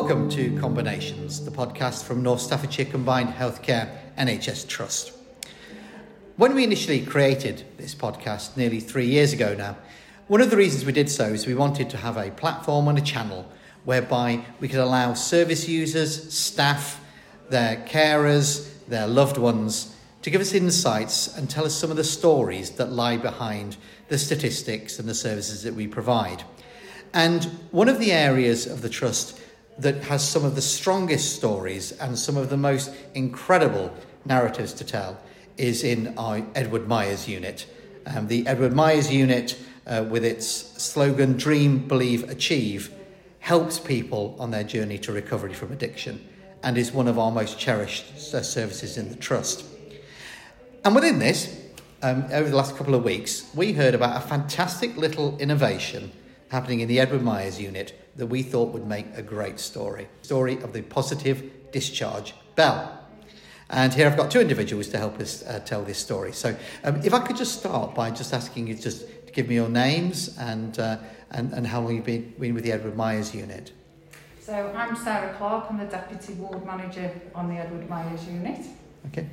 Welcome to Combinations, the podcast from North Staffordshire Combined Healthcare NHS Trust. When we initially created this podcast nearly three years ago now, one of the reasons we did so is we wanted to have a platform and a channel whereby we could allow service users, staff, their carers, their loved ones to give us insights and tell us some of the stories that lie behind the statistics and the services that we provide. And one of the areas of the Trust that has some of the strongest stories and some of the most incredible narratives to tell is in our Edward Myers unit. Um, the Edward Myers unit, uh, with its slogan Dream, Believe, Achieve, helps people on their journey to recovery from addiction and is one of our most cherished uh, services in the Trust. And within this, um, over the last couple of weeks, we heard about a fantastic little innovation happening in the Edward Myers unit that we thought would make a great story. Story of the positive discharge bell. And here I've got two individuals to help us uh, tell this story. So um, if I could just start by just asking you just to give me your names and, uh, and, and how long you've been, been with the Edward Myers unit. So I'm Sarah Clark, I'm the Deputy Ward Manager on the Edward Myers unit. Okay.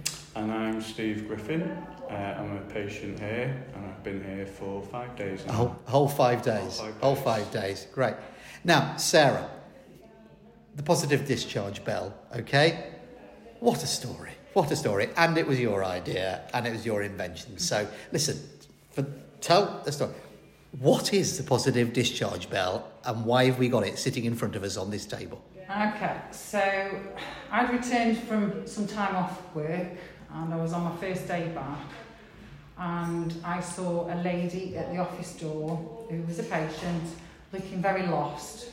And I'm Steve Griffin. Uh, I'm a patient here, and I've been here for five days A now. whole, whole five days. Whole five Whole days. five days. Great. Now, Sarah, the positive discharge bell, okay? What a story. What a story. And it was your idea and it was your invention. So, listen, for, tell the story. What is the positive discharge bell and why have we got it sitting in front of us on this table? Okay, so I'd returned from some time off work and I was on my first day back and I saw a lady at the office door who was a patient looking very lost.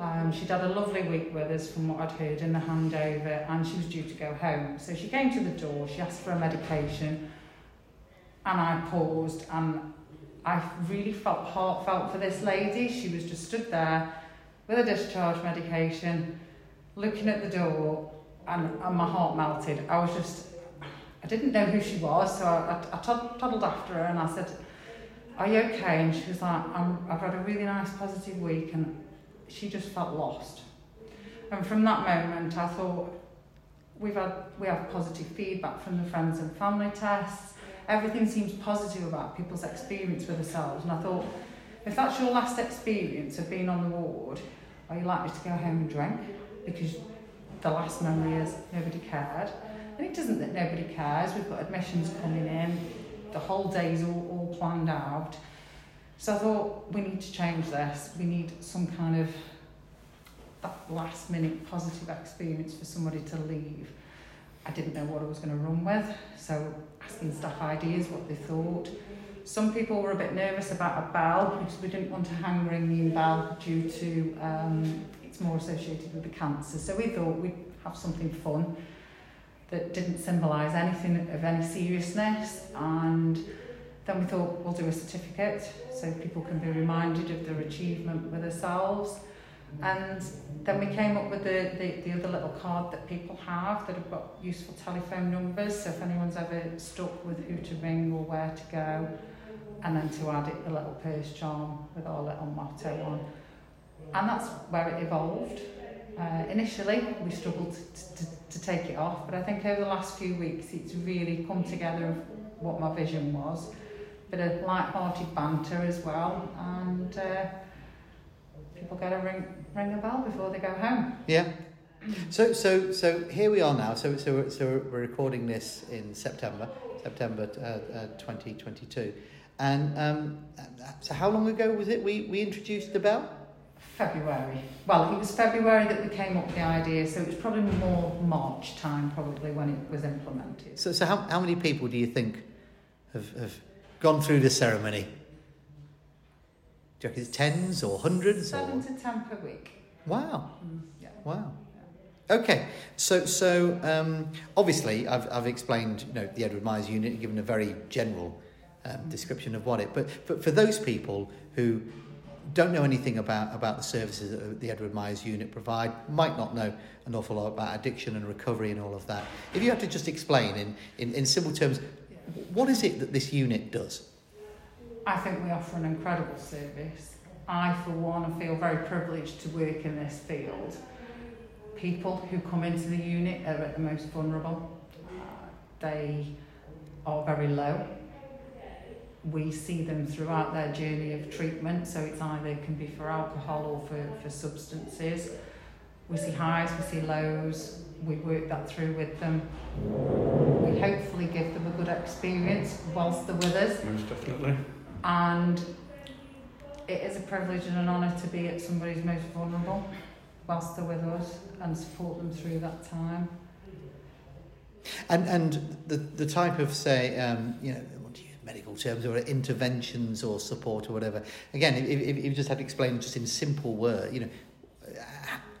Um, she'd had a lovely week with us from what I'd heard in the handover and she was due to go home. So she came to the door, she asked for a medication and I paused and I really felt heartfelt for this lady. She was just stood there with a discharge medication, looking at the door, and, and my heart melted. I was just, I didn't know who she was, so I, I, I toddled after her and I said, Are you okay? And she was like, I'm, I've had a really nice positive week, and she just felt lost. And from that moment, I thought, we've had, we have positive feedback from the friends and family tests. Everything seems positive about people's experience with themselves. And I thought, if that's your last experience of being on the ward, are you likely to go home and drink? Because the last memory is nobody cared. And it doesn't that nobody cares. We've got admissions coming in, the whole day's all, all planned out. So I thought, we need to change this. We need some kind of that last minute positive experience for somebody to leave. I didn't know what I was going to run with, so asking staff ideas, what they thought. Some people were a bit nervous about a bell because we didn't want a hand ringing bell due to um, it's more associated with the cancer. So we thought we'd have something fun that didn't symbolise anything of any seriousness. And then we thought we'll do a certificate so people can be reminded of their achievement with ourselves And then we came up with the, the, the other little card that people have that have got useful telephone numbers. So if anyone's ever stuck with who to ring or where to go, and then to add it the little purse charm with our little motto on. And that's where it evolved. Uh, initially, we struggled to, to, to take it off, but I think over the last few weeks, it's really come together of what my vision was. Bit of light-hearted banter as well, and uh, people get to ring ring a bell before they go home. Yeah. So, so, so here we are now. So, so, so we're recording this in September, September uh, uh, 2022. And um, so, how long ago was it we, we introduced the bell? February. Well, it was February that we came up with the idea, so it was probably more March time, probably when it was implemented. So, so how, how many people do you think have, have gone through the ceremony? Do you reckon it's tens or hundreds? Seven Or? to ten per week. Wow, Mm, yeah. wow. Okay, so so um, obviously I've, I've explained you know the Edward Myers unit given a very general um, description of what it. But but for those people who don't know anything about about the services that the Edward Myers unit provide, might not know an awful lot about addiction and recovery and all of that. If you had to just explain in in, in simple terms, what is it that this unit does? I think we offer an incredible service. I, for one, feel very privileged to work in this field. people who come into the unit are at the most vulnerable. Uh, they are very low. We see them throughout their journey of treatment, so it's either it can be for alcohol or for, for substances. We see highs, we see lows, we work that through with them. We hopefully give them a good experience whilst they're with us. Most definitely. And it is a privilege and an honour to be at somebody's most vulnerable whilst they're with us and support them through that time. And and the the type of say um, you know medical terms or interventions or support or whatever. Again, if, if, if you just had to explain just in simple words, you know,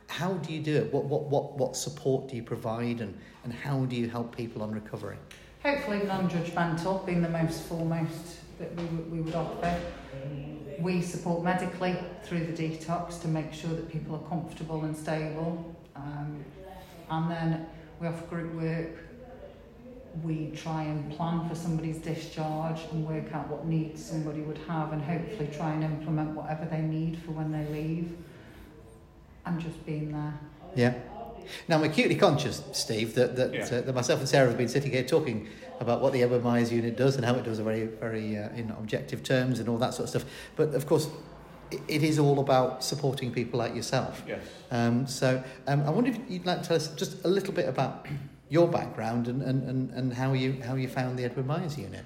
how do you do it? What what what what support do you provide and and how do you help people on recovery? Hopefully non-judgmental being the most foremost that we, we would offer. We support medically through the detox to make sure that people are comfortable and stable. Um, and then we offer group work we try and plan for somebody's discharge and work out what needs somebody would have and hopefully try and implement whatever they need for when they leave and just being there. Yeah. Now, I'm acutely conscious, Steve, that, that, Yeah. uh, that myself and Sarah have been sitting here talking about what the Edward Myers unit does and how it does in very, very uh, in objective terms and all that sort of stuff. But of course, it, it is all about supporting people like yourself. Yes. Um, so um, I wonder if you'd like to tell us just a little bit about your background and, and, and, how, you, how you found the Edward Myers unit.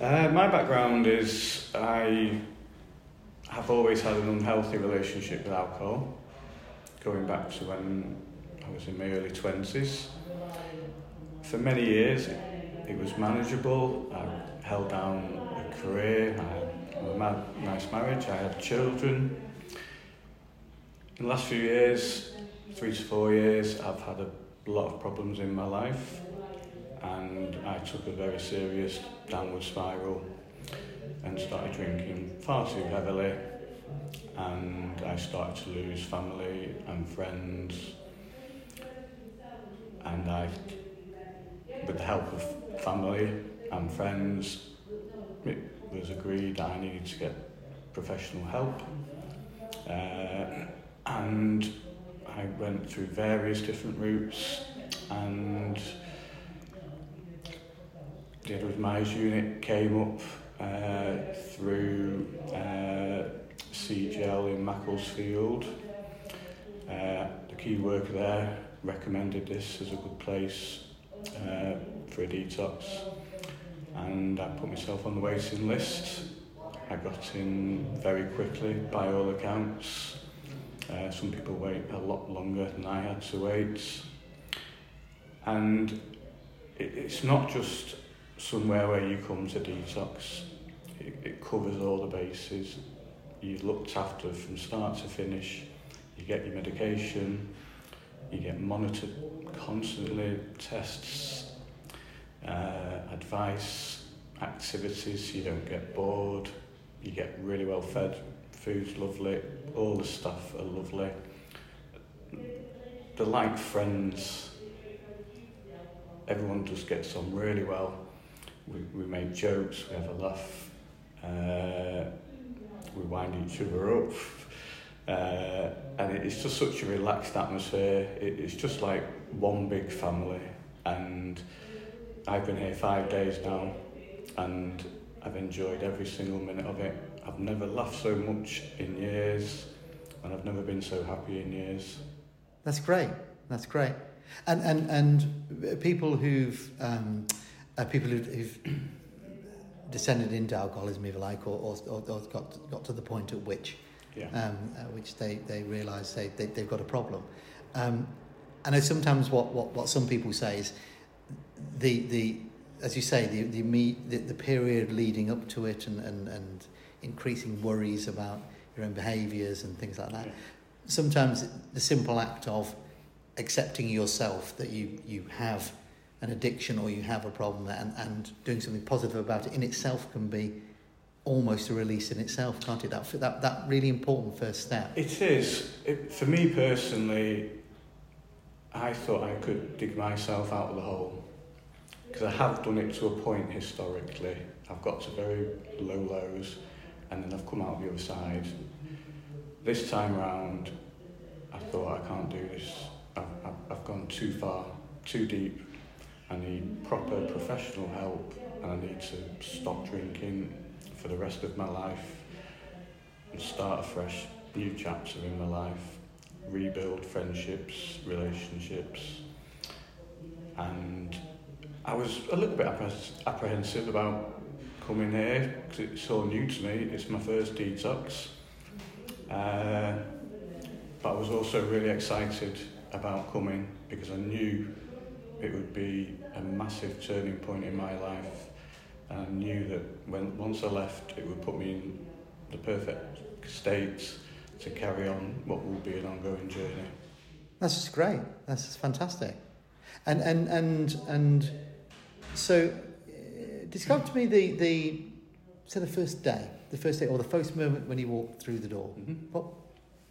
Uh, my background is I have always had an unhealthy relationship with alcohol, going back to when I was in my early 20s. For many years, it, it was manageable. I held down a career, I had a ma- nice marriage, I had children. In the last few years, three to four years, I've had a lot of problems in my life and I took a very serious downward spiral and started drinking far too heavily and I started to lose family and friends and I with the help of family and friends it was agreed I needed to get professional help. Uh, and I went through various different routes and the Edward unit came up uh, through uh, CGL in Macclesfield. Uh, the key worker there recommended this as a good place uh, for a detox and I put myself on the waiting list. I got in very quickly by all accounts. Uh, some people wait a lot longer than I had to wait. And it, it's not just somewhere where you come to detox. It, it covers all the bases. You're looked after from start to finish. You get your medication. You get monitored constantly, tests, uh, advice, activities. You don't get bored. You get really well fed. Food's lovely. All the staff are lovely. They're like friends. Everyone just gets on really well. We, we make jokes, we have a laugh, uh, we wind each other up. Uh, and it's just such a relaxed atmosphere. It, it's just like one big family. And I've been here five days now, and I've enjoyed every single minute of it. I've never laughed so much in years, and I've never been so happy in years. That's great. That's great. And and and people who've um, uh, people who've, who've descended into alcoholism, if you like, or, or, or got got to the point at which Yeah. um, uh, which they they realise they, they they've got a problem. Um, I know sometimes what, what, what some people say is the the as you say the the, me, the the period leading up to it and, and, and increasing worries about your own behaviours and things like that. Yeah. Sometimes the simple act of accepting yourself that you, you have an addiction or you have a problem and, and doing something positive about it in itself can be almost a release in itself, can't it? That, that, that really important first step. It is. It, for me personally, I thought I could dig myself out of the hole because I have done it to a point historically. I've got to very low lows and then I've come out the other side. This time round, I thought I can't do this I've, I've, gone too far, too deep. I need proper professional help and I need to stop drinking for the rest of my life and start a fresh new chapter in my life, rebuild friendships, relationships. And I was a little bit apprehensive about coming here because it's so new to me. It's my first detox. Uh, but I was also really excited about coming because I knew it would be a massive turning point in my life. And I knew that when once I left, it would put me in the perfect state to carry on what will be an ongoing journey. That's just great. That's just fantastic. And and and and so, describe to me the the so the first day, the first day, or the first moment when you walked through the door. Mm-hmm. What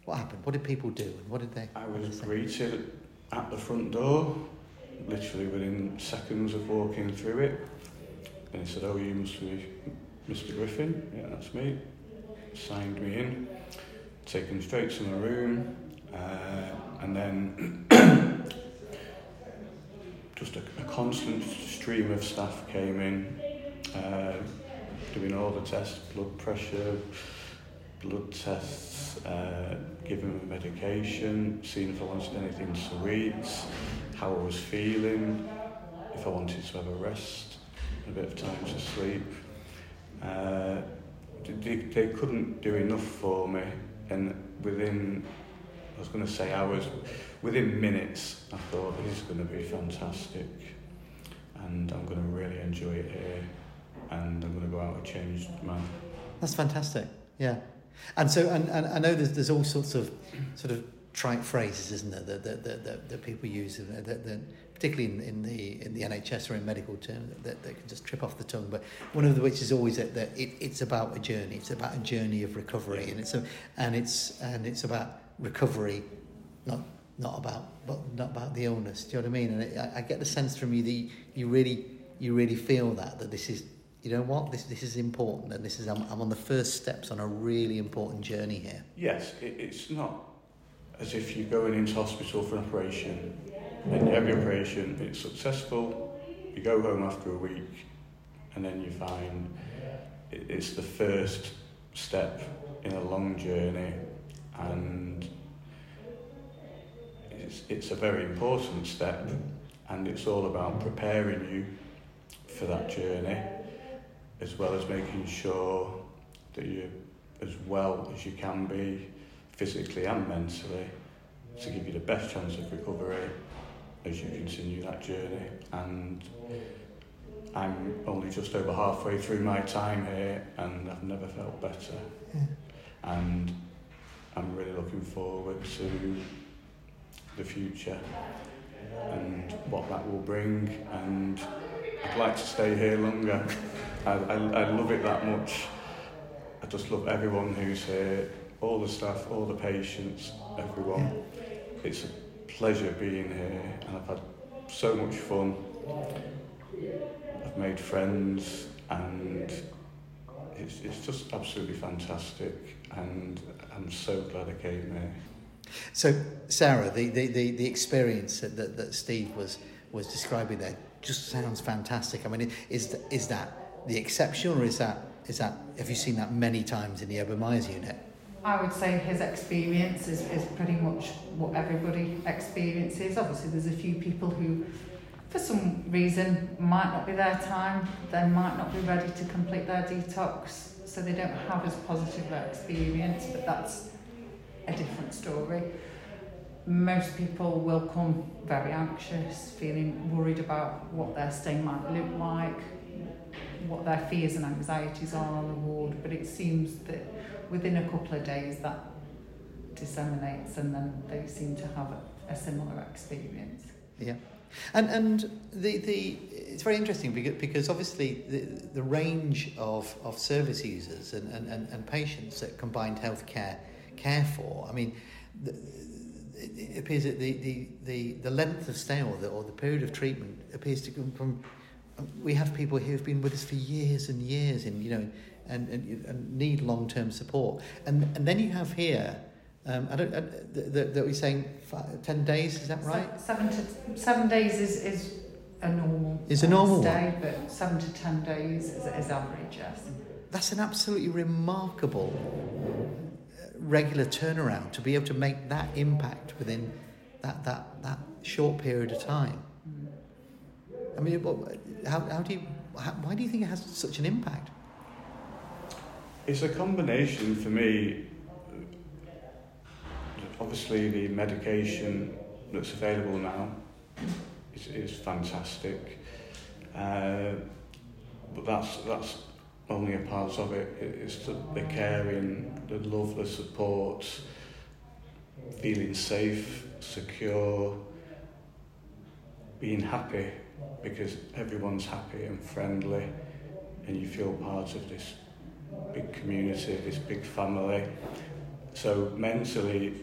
what happened? What did people do, and what did they? I was greeted at the front door, literally within seconds of walking through it, and he said, "Oh, you must be Mr. Griffin." Yeah, that's me. Signed me in, taken straight to my room, uh, and then just a, a constant stream of staff came in, uh, doing all the tests, blood pressure, blood tests, uh, giving me medication, seeing if I wanted anything eat, how I was feeling, if I wanted to have a rest, a bit of time to sleep. Uh, they, they couldn't do enough for me, and within, I was going to say hours, within minutes, I thought this is going to be fantastic and I'm going to really enjoy it here and I'm going to go out a changed man. That's fantastic, yeah. And so, and, and I know there's, there's all sorts of sort of trite phrases, isn't there, that, that, that, that, that people use, uh, that, that, particularly in, in, the, in the NHS or in medical terms, that, that can just trip off the tongue. But one of the which is always that, that it, it's about a journey. It's about a journey of recovery, and it's a, and it's and it's about recovery, not not about but not about the illness. Do you know what I mean? And it, I, I get the sense from you that you, really you really feel that that this is you know what this this is important and this is I'm, I'm on the first steps on a really important journey here. Yes, it, it's not as if you're going into hospital for an operation and your operation, it's successful, you go home after a week, and then you find it's the first step in a long journey and it's, it's a very important step and it's all about preparing you for that journey as well as making sure that you're as well as you can be physically and mentally to give you the best chance of recovery as you continue that journey. And I'm only just over halfway through my time here and I've never felt better. Yeah. and I'm really looking forward to the future and what that will bring. And like to stay here longer. I, I, I love it that much. I just love everyone who's here, all the staff, all the patients, everyone. It's a pleasure being here and I've had so much fun. I've made friends and it's, it's just absolutely fantastic and I'm so glad I came here. So, Sarah, the, the, the, the experience that, that, that Steve was, was describing there just sounds fantastic. I mean, is, is that the exception or is that, is that, have you seen that many times in the Edward Myers unit? I would say his experience is, is pretty much what everybody experiences. Obviously, there's a few people who, for some reason, might not be their time, they might not be ready to complete their detox, so they don't have as positive an experience, but that's a different story. Most people will come very anxious, feeling worried about what their stay might look like, what their fears and anxieties are on the ward, but it seems that within a couple of days that disseminates and then they seem to have a, a similar experience. Yeah. And and the, the it's very interesting because, because obviously the, the range of, of service users and, and, and patients that combined healthcare care for. I mean, the, it appears that the, the, the, the length of stay or the, or the period of treatment appears to come from. We have people who have been with us for years and years, and you know, and, and, and need long term support. And and then you have here Um, I don't. Uh, that, we're saying five, ten days. Is that right? Se- Seven to seven days is, is a normal. Is a normal stay, but seven to ten days is, is average. Yes. That's an absolutely remarkable regular turnaround to be able to make that impact within that that that short period of time. I mean, how how do you how, why do you think it has such an impact? It's a combination for me. Obviously, the medication that's available now is, is fantastic, uh, but that's that's only a part of it. It's the, the caring, the love, the support, feeling safe, secure, being happy because everyone's happy and friendly, and you feel part of this big community, this big family. So mentally,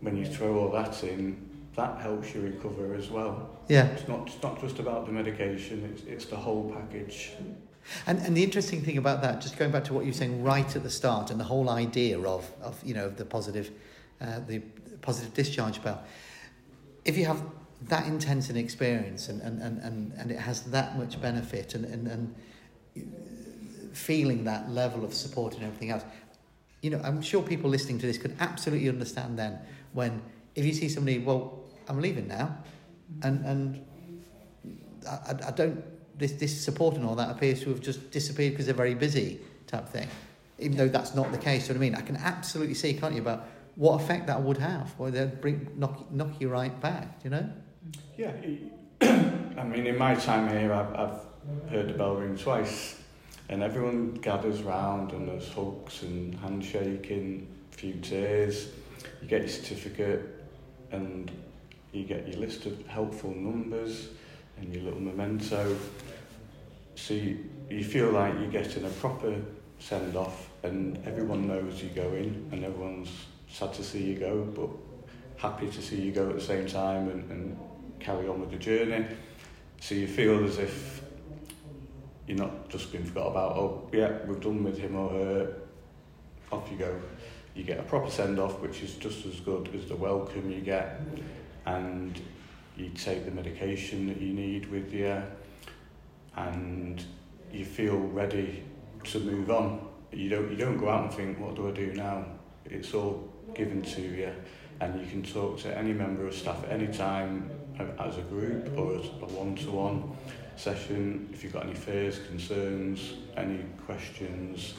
when you throw all that in, that helps you recover as well. Yeah. It's not, it's not just about the medication, it's, it's the whole package. And, and the interesting thing about that, just going back to what you were saying right at the start, and the whole idea of, of you know the positive, uh, the positive discharge bell. If you have that intense an experience and, and, and, and, and it has that much benefit and, and, and feeling that level of support and everything else, you know, I'm sure people listening to this could absolutely understand then when if you see somebody, well, I'm leaving now, and and I, I don't this this support and all that appears to have just disappeared because they're very busy type thing, even though that's not the case. You know what I mean? I can absolutely see, can't you, about what effect that would have, where they'd bring knock knock you right back. You know? Yeah, I mean, in my time here, I've, I've heard the bell ring twice, and everyone gathers round and there's hugs and handshaking, a few tears. You get your certificate, and you get your list of helpful numbers and your little memento. So you, you feel like you're getting a proper send off, and everyone knows you go in, and everyone's sad to see you go, but happy to see you go at the same time and, and carry on with the journey. So you feel as if you're not just being forgot about, oh, yeah, we've done with him or her, off you go. You get a proper send off, which is just as good as the welcome you get, and you take the medication that you need with you, and you feel ready to move on. You don't, you don't go out and think, what do I do now? It's all given to you, and you can talk to any member of staff at any time as a group or as a one-to-one session. If you've got any fears, concerns, any questions,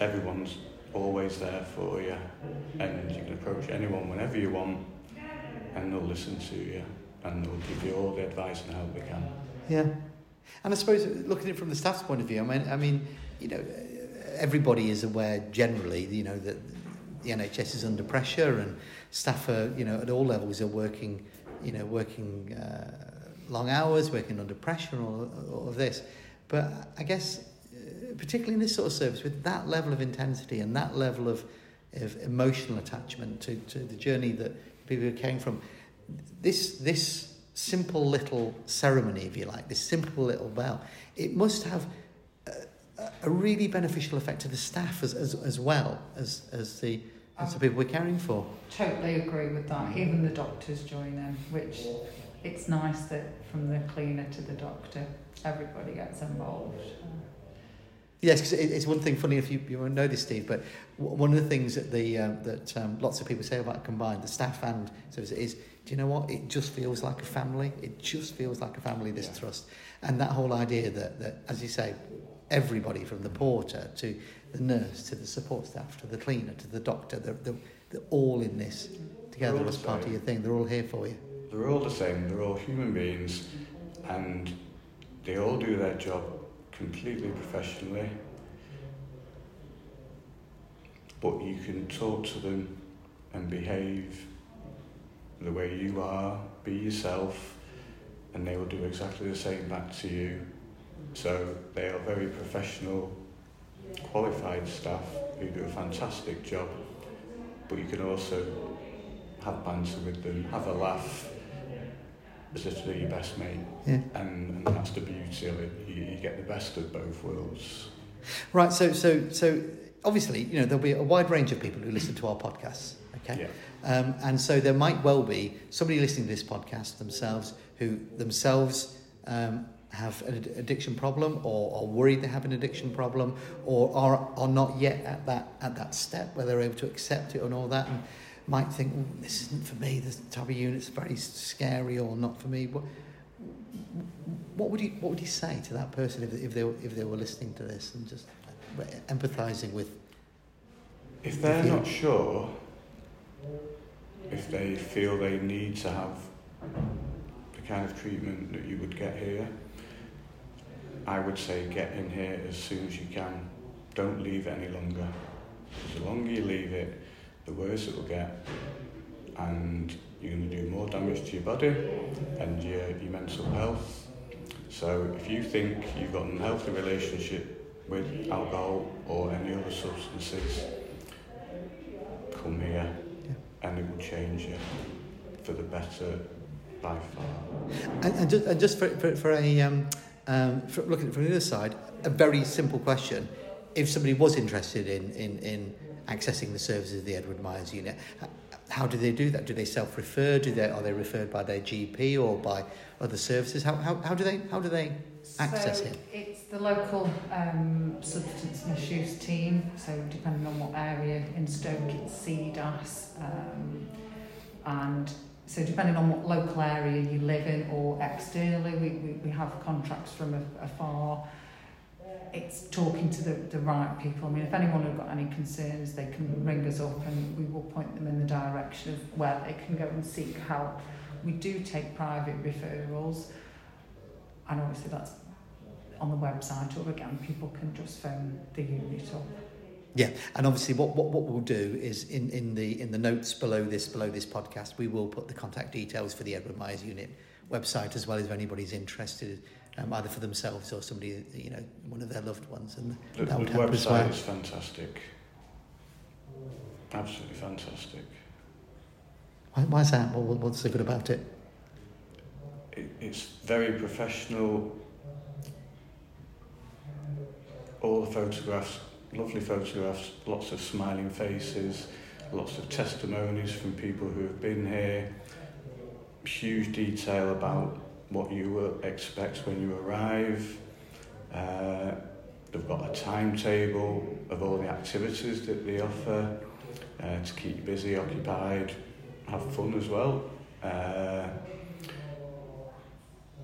everyone's always there for you and you can approach anyone whenever you want and they'll listen to you and they'll give you all the advice and help they can. Yeah. And I suppose looking at it from the staff's point of view, I mean, I mean, you know, everybody is aware generally, you know, that the NHS is under pressure and staff are, you know, at all levels are working, you know, working uh, long hours, working under pressure and all, all of this. But I guess, uh, particularly in this sort of service, with that level of intensity and that level of, of emotional attachment to, to the journey that people are caring from, this, this simple little ceremony, if you like, this simple little bell, it must have a, a really beneficial effect to the staff as, as, as well as, as the as the people we're caring for. Totally agree with that. Even the doctors join in, which it's nice that from the cleaner to the doctor, everybody gets involved. Yes, because it's one thing. Funny if you, you won't know this, Steve, but one of the things that the um, that um, lots of people say about combined, the staff and so is, do you know what? It just feels like a family. It just feels like a family. This yeah. trust, and that whole idea that that as you say, everybody from the porter to the nurse to the support staff to the cleaner to the doctor, they're, they're, they're all in this together as part of your thing. They're all here for you. They're all the same. They're all human beings, and they all do their job completely professionally. But you can talk to them and behave the way you are, be yourself, and they will do exactly the same back to you. So they are very professional, qualified staff who do a fantastic job, but you can also have banter with them, have a laugh, if they're your best mate. Yeah. And, and that's the beauty of it. You, you get the best of both worlds. Right, so so so obviously, you know, there'll be a wide range of people who listen to our podcasts. Okay. Yeah. Um, and so there might well be somebody listening to this podcast themselves who themselves um, have an addiction problem or are worried they have an addiction problem or are, are not yet at that, at that step where they're able to accept it and all that and might think, "Oh, this isn't for me, this type of unit's very scary or not for me. What, what, would, you, what would you say to that person if, if, they, were- if they were listening to this and just uh, empathising with If they're Yeah. not sure, if they feel they need to have the kind of treatment that you would get here, I would say get in here as soon as you can. Don't leave it any longer. The longer you leave it, the worse it will get, and you're going to do more damage to your body and your, your mental health. So if you think you've got an unhealthy relationship with alcohol or any other substances, come here Yeah. and it will change you for the better by far. And, and, just, and just for, for, for a um, um, for looking at it from the other side, a very simple question: If somebody was interested in in, in accessing the services of the Edward Myers unit, how do they do that? Do they self-refer? Do they are they referred by their GP or by other services? How, how, how do they how do they access so it? It's the local um, substance misuse team, so depending on what area in Stoke, it's CDAS. Um, and so depending on what local area you live in or externally, we, we, we have contracts from a- afar. It's talking to the, the right people. I mean, if anyone have got any concerns, they can ring us up and we will point them in the direction of where they can go and seek help. We do take private referrals, and obviously that's on the website, or again, people can just phone the unit up. Yeah, and obviously, what, what, what we'll do is in, in the in the notes below this below this podcast, we will put the contact details for the Edward Myers Unit website as well as if anybody's interested, um, either for themselves or somebody you know one of their loved ones, and The, that would the help as website well. is fantastic. Absolutely fantastic. Why, why is that? What- what's so good about it? It, it's very professional. All the photographs, lovely photographs, lots of smiling faces, lots of testimonies from people who have been here. Huge detail about what you expect when you arrive. Uh, they've got a timetable of all the activities that they offer uh, to keep you busy, occupied, have fun as well. Uh,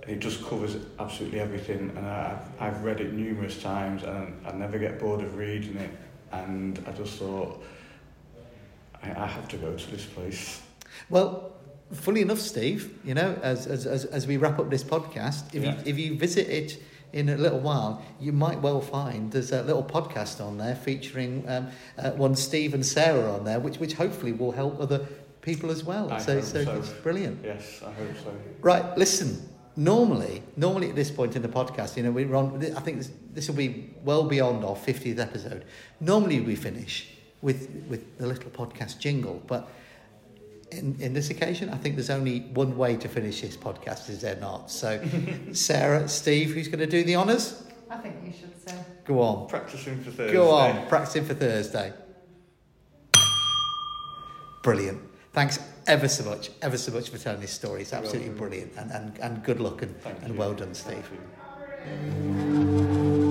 it just covers absolutely everything, and I, I've read it numerous times, and I never get bored of reading it. And I just thought, I, I have to go to this place. Well, funny enough, Steve, you know, as as as, as we wrap up this podcast, if Yeah. you if you visit it in a little while, you might well find there's a little podcast on there featuring um, uh, one Steve and Sarah on there, which which hopefully will help other people as well. I so so so. it's brilliant. Yes, I hope so. Right, listen. Normally, normally at this point in the podcast, you know, we're on. I think this, this will be well beyond our fiftieth episode. Normally, we finish with with the little podcast jingle, but in in this occasion, I think there's only one way to finish this podcast. Is there not? So, Sarah, Steve, who's going to do the honours? I think you should say. Go on, Practicing for Thursday. go on, practicing for Thursday. Brilliant. Thanks ever so much, ever so much for telling this story. It's absolutely brilliant, and, and, and good luck and, Thank and you. well done, Steve. Thank you.